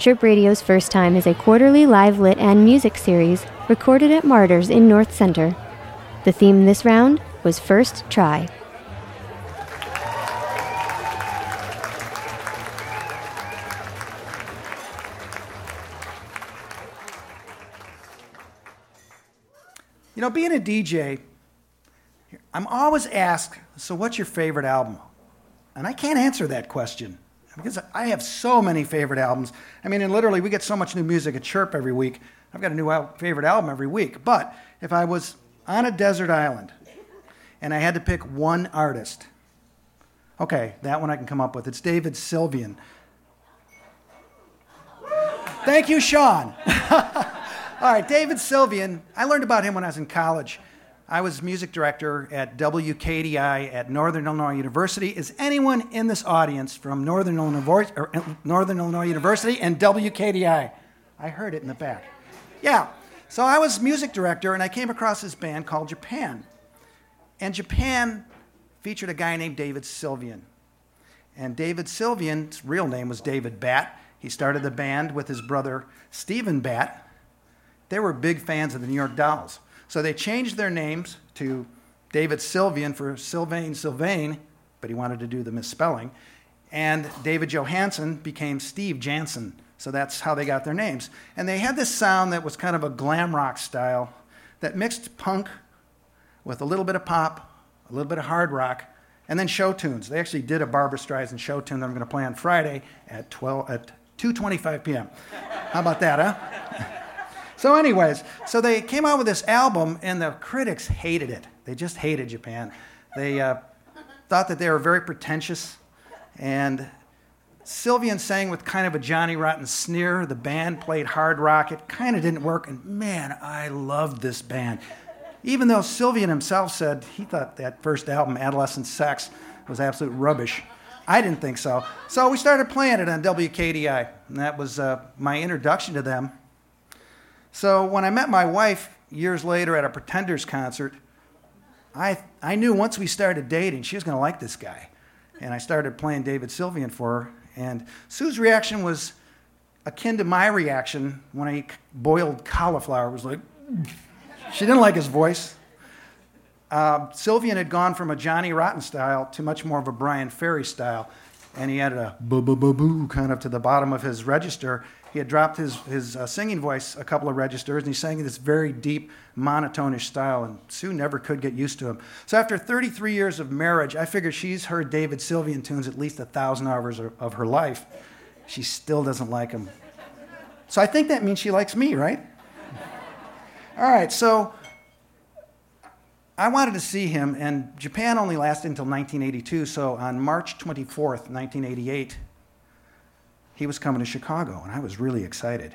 Chirp Radio's first time is a quarterly live lit and music series recorded at Martyrs in North Center. The theme this round was First Try. You know, being a DJ, I'm always asked, so what's your favorite album? And I can't answer that question because I have so many favorite albums. I mean, and literally, we get so much new music at Chirp every week. I've got a new al- favorite album every week. But if I was on a desert island and I had to pick one artist, okay, that one I can come up with. It's David Sylvian. Thank you, Sean. All right, David Sylvian. I learned about him when I was in college. I was music director at WKDI at Northern Illinois University. Is anyone in this audience from Northern Illinois, uh, Northern Illinois University and WKDI? I heard it in the back. Yeah. So I was music director, and I came across this band called Japan. And Japan featured a guy named David Sylvian. And David Sylvian's real name was David Batt. He started the band with his brother Stephen Batt. They were big fans of the New York Dolls. So they changed their names to David Sylvian for Sylvain Sylvain, but he wanted to do the misspelling. And David Johansen became Steve Jansen. So that's how they got their names. And they had this sound that was kind of a glam rock style that mixed punk with a little bit of pop, a little bit of hard rock, and then show tunes. They actually did a Barbra Streisand show tune that I'm going to play on Friday at 12 at 2:25 p.m. How about that, huh? So, anyways, so they came out with this album, and the critics hated it. They just hated Japan. They uh, thought that they were very pretentious, and Sylvian sang with kind of a Johnny Rotten sneer. The band played hard rock. It kind of didn't work, and man, I loved this band. Even though Sylvian himself said he thought that first album, Adolescent Sex, was absolute rubbish. I didn't think so. So we started playing it on WKDI, and that was uh, my introduction to them. So when I met my wife years later at a Pretenders concert, I, I knew once we started dating, she was going to like this guy. And I started playing David Sylvian for her. And Sue's reaction was akin to my reaction when I boiled cauliflower. It was like, she didn't like his voice. Uh, Sylvian had gone from a Johnny Rotten style to much more of a Bryan Ferry style. And he had a boo boo boo boo kind of to the bottom of his register. He had dropped his, his uh, singing voice a couple of registers, and he sang in this very deep, monotonish style, and Sue never could get used to him. So after 33 years of marriage, I figure she's heard David Sylvian tunes at least a thousand hours of her life. She still doesn't like him. So I think that means she likes me, right? All right, so I wanted to see him, and Japan only lasted until 1982, so on March 24th, 1988, he was coming to Chicago, and I was really excited.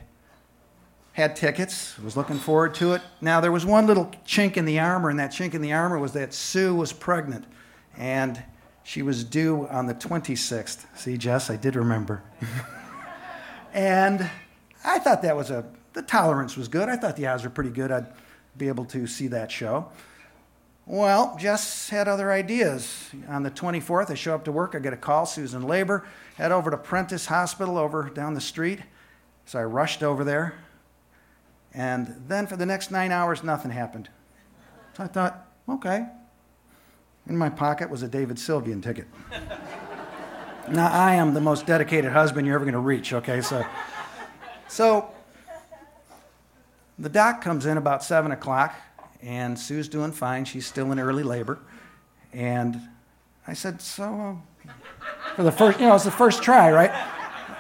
Had tickets, was looking forward to it. Now, there was one little chink in the armor, and that chink in the armor was that Sue was pregnant, and she was due on the 26th. See, Jess, I did remember. and I thought that was a, the tolerance was good. I thought the odds were pretty good I'd be able to see that show. Well, Jess had other ideas. On the 24th, I show up to work. I get a call. Susan labor. Head over to Prentice Hospital over down the street. So I rushed over there. And then for the next nine hours, nothing happened. So I thought, okay. In my pocket was a David Sylvian ticket. now, I am the most dedicated husband you're ever going to reach, okay? So, so the doc comes in about 7 o'clock and Sue's doing fine. She's still in early labor. And I said, So, uh, for the first, you know, it's the first try, right?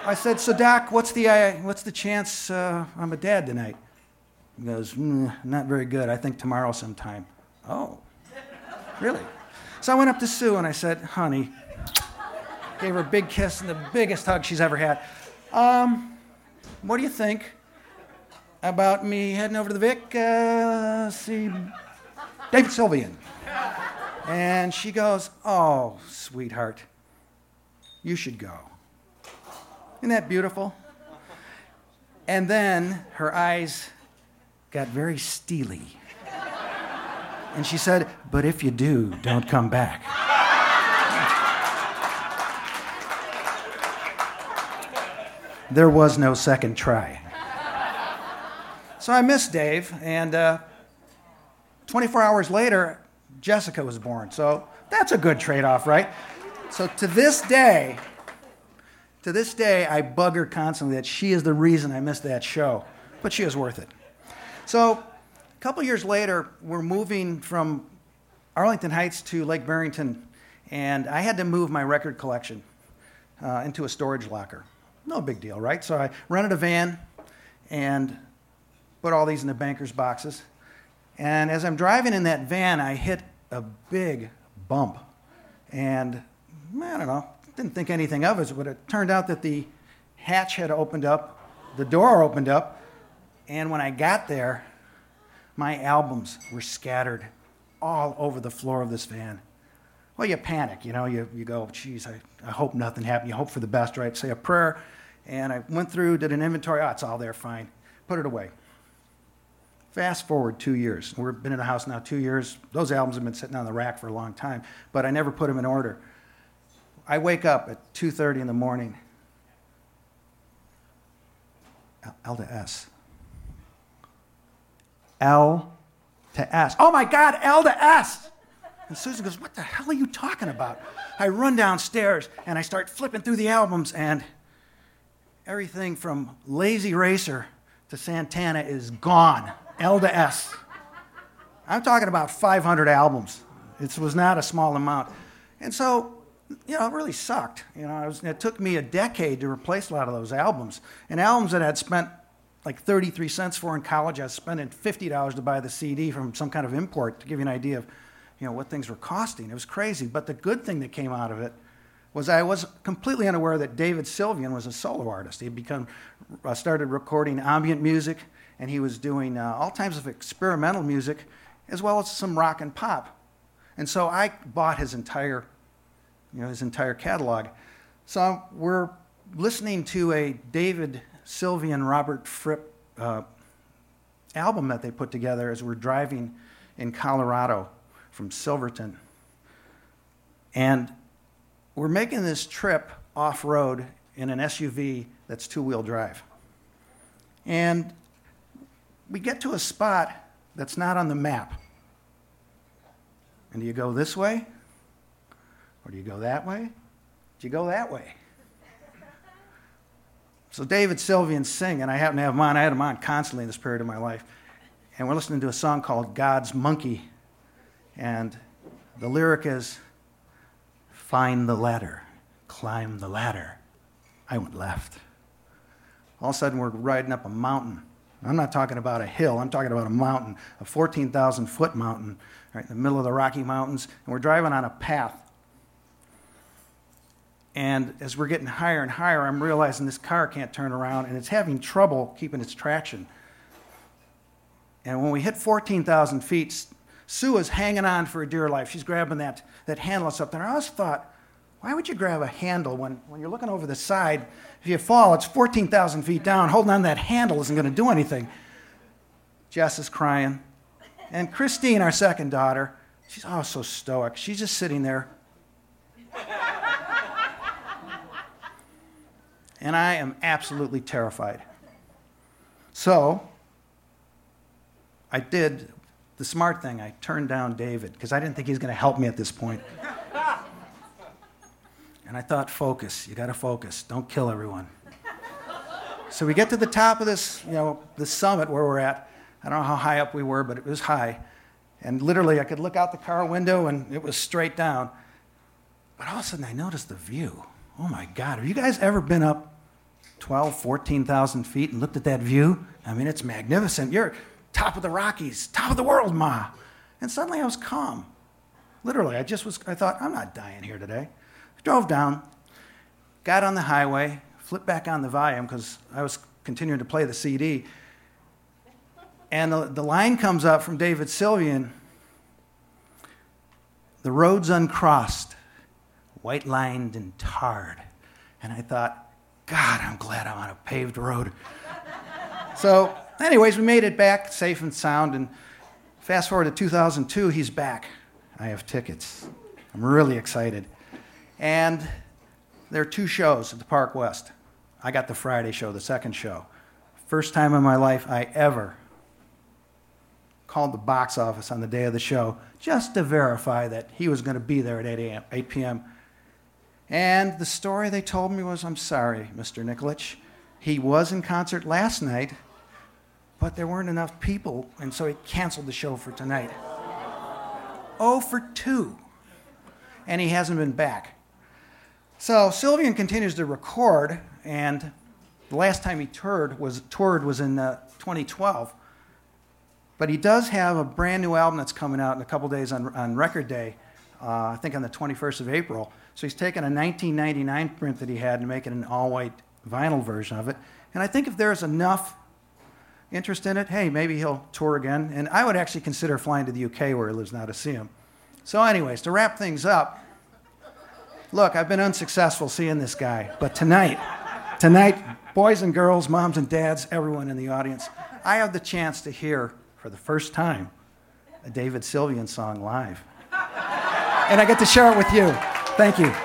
I said, So, Doc, what's the, uh, what's the chance uh, I'm a dad tonight? He goes, mm, Not very good. I think tomorrow sometime. Oh, really? So I went up to Sue and I said, Honey, gave her a big kiss and the biggest hug she's ever had. Um, what do you think? About me heading over to the Vic, uh, see David Sylvian. And she goes, Oh, sweetheart, you should go. Isn't that beautiful? And then her eyes got very steely. And she said, But if you do, don't come back. There was no second try. So I missed Dave, and uh, 24 hours later, Jessica was born. So that's a good trade off, right? So to this day, to this day, I bug her constantly that she is the reason I missed that show, but she is worth it. So a couple years later, we're moving from Arlington Heights to Lake Barrington, and I had to move my record collection uh, into a storage locker. No big deal, right? So I rented a van and put all these in the banker's boxes. And as I'm driving in that van, I hit a big bump. And I don't know, didn't think anything of it, but it turned out that the hatch had opened up, the door opened up, and when I got there, my albums were scattered all over the floor of this van. Well, you panic, you know, you, you go, geez, I, I hope nothing happened. You hope for the best, right? Say a prayer. And I went through, did an inventory. Oh, it's all there, fine. Put it away. Fast forward two years. We've been in the house now two years. Those albums have been sitting on the rack for a long time, but I never put them in order. I wake up at 2.30 in the morning. L to S. L to S. Oh my God, L to S. And Susan goes, What the hell are you talking about? I run downstairs and I start flipping through the albums, and everything from Lazy Racer to Santana is gone. L to S. I'm talking about 500 albums. It was not a small amount. And so you know, it really sucked. You know, it, was, it, took me a decade to replace a lot of those albums. And albums that I'd spent like 33 cents for in college, I was spending $50 to buy the CD from some kind of import to give you an idea of, you know, what things were costing. It was crazy. But the good thing that came out of it was I was completely unaware that David Sylvian was a solo artist. He become, uh, started recording ambient music, and he was doing uh, all types of experimental music, as well as some rock and pop. And so I bought his entire you know, his entire catalog. So we're listening to a David Sylvian Robert Fripp uh, album that they put together as we're driving in Colorado from Silverton. And we're making this trip off road in an SUV that's two wheel drive. And we get to a spot that's not on the map. And do you go this way or do you go that way? Do you go that way? So David Sylvian sing, and I happen to have mine. I had him on constantly in this period of my life. And we're listening to a song called God's Monkey. And the lyric is Find the ladder, climb the ladder. I went left. All of a sudden, we're riding up a mountain. I'm not talking about a hill, I'm talking about a mountain, a 14,000 foot mountain, right in the middle of the Rocky Mountains. And we're driving on a path and as we're getting higher and higher, I'm realizing this car can't turn around and it's having trouble keeping its traction. And when we hit 14,000 feet, Sue is hanging on for a dear life. She's grabbing that, that handle up there. I always thought, why would you grab a handle when, when you're looking over the side? If you fall, it's 14,000 feet down. Holding on that handle isn't going to do anything. Jess is crying. And Christine, our second daughter, she's oh so stoic. She's just sitting there and I am absolutely terrified. So, I did the smart thing. I turned down David because I didn't think he was going to help me at this point. and I thought, focus. You got to focus. Don't kill everyone. so we get to the top of this, you know, the summit where we're at. I don't know how high up we were, but it was high. And literally, I could look out the car window and it was straight down. But all of a sudden, I noticed the view. Oh my God, have you guys ever been up 12, 14,000 feet and looked at that view. I mean, it's magnificent. You're top of the Rockies, top of the world, Ma. And suddenly I was calm. Literally, I just was, I thought, I'm not dying here today. I drove down, got on the highway, flipped back on the volume because I was continuing to play the CD. And the, the line comes up from David Sylvian The road's uncrossed, white lined and tarred. And I thought, God, I'm glad I'm on a paved road. so, anyways, we made it back safe and sound. And fast forward to 2002, he's back. I have tickets. I'm really excited. And there are two shows at the Park West I got the Friday show, the second show. First time in my life I ever called the box office on the day of the show just to verify that he was going to be there at 8, a.m., 8 p.m. And the story they told me was I'm sorry, Mr. Nikolich. He was in concert last night, but there weren't enough people, and so he canceled the show for tonight. Oh for 2. And he hasn't been back. So Sylvian continues to record, and the last time he toured was, toured was in uh, 2012. But he does have a brand new album that's coming out in a couple days on, on Record Day, uh, I think on the 21st of April. So he's taken a 1999 print that he had and making an all white vinyl version of it. And I think if there's enough interest in it, hey, maybe he'll tour again. And I would actually consider flying to the UK where he lives now to see him. So, anyways, to wrap things up, look, I've been unsuccessful seeing this guy, but tonight, tonight, boys and girls, moms and dads, everyone in the audience, I have the chance to hear for the first time a David Sylvian song live. and I get to share it with you. Thank you.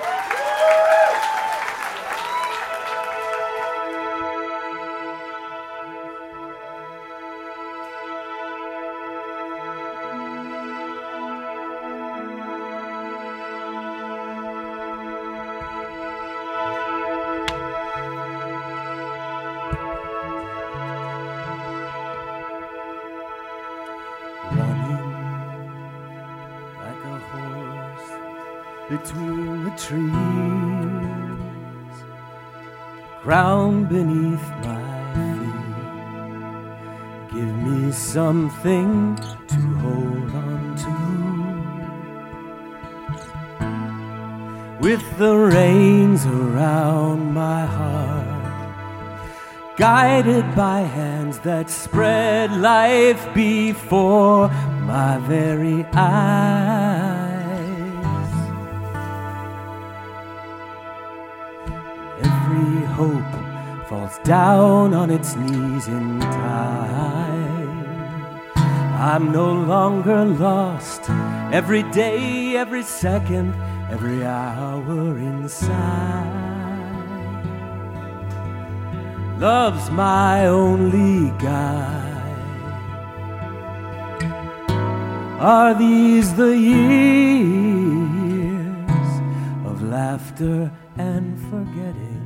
Between the trees, ground beneath my feet. Give me something to hold on to. With the reins around my heart, guided by hands that spread life before my very eyes. Hope falls down on its knees in time. I'm no longer lost every day, every second, every hour inside. Love's my only guide. Are these the years of laughter and forgetting?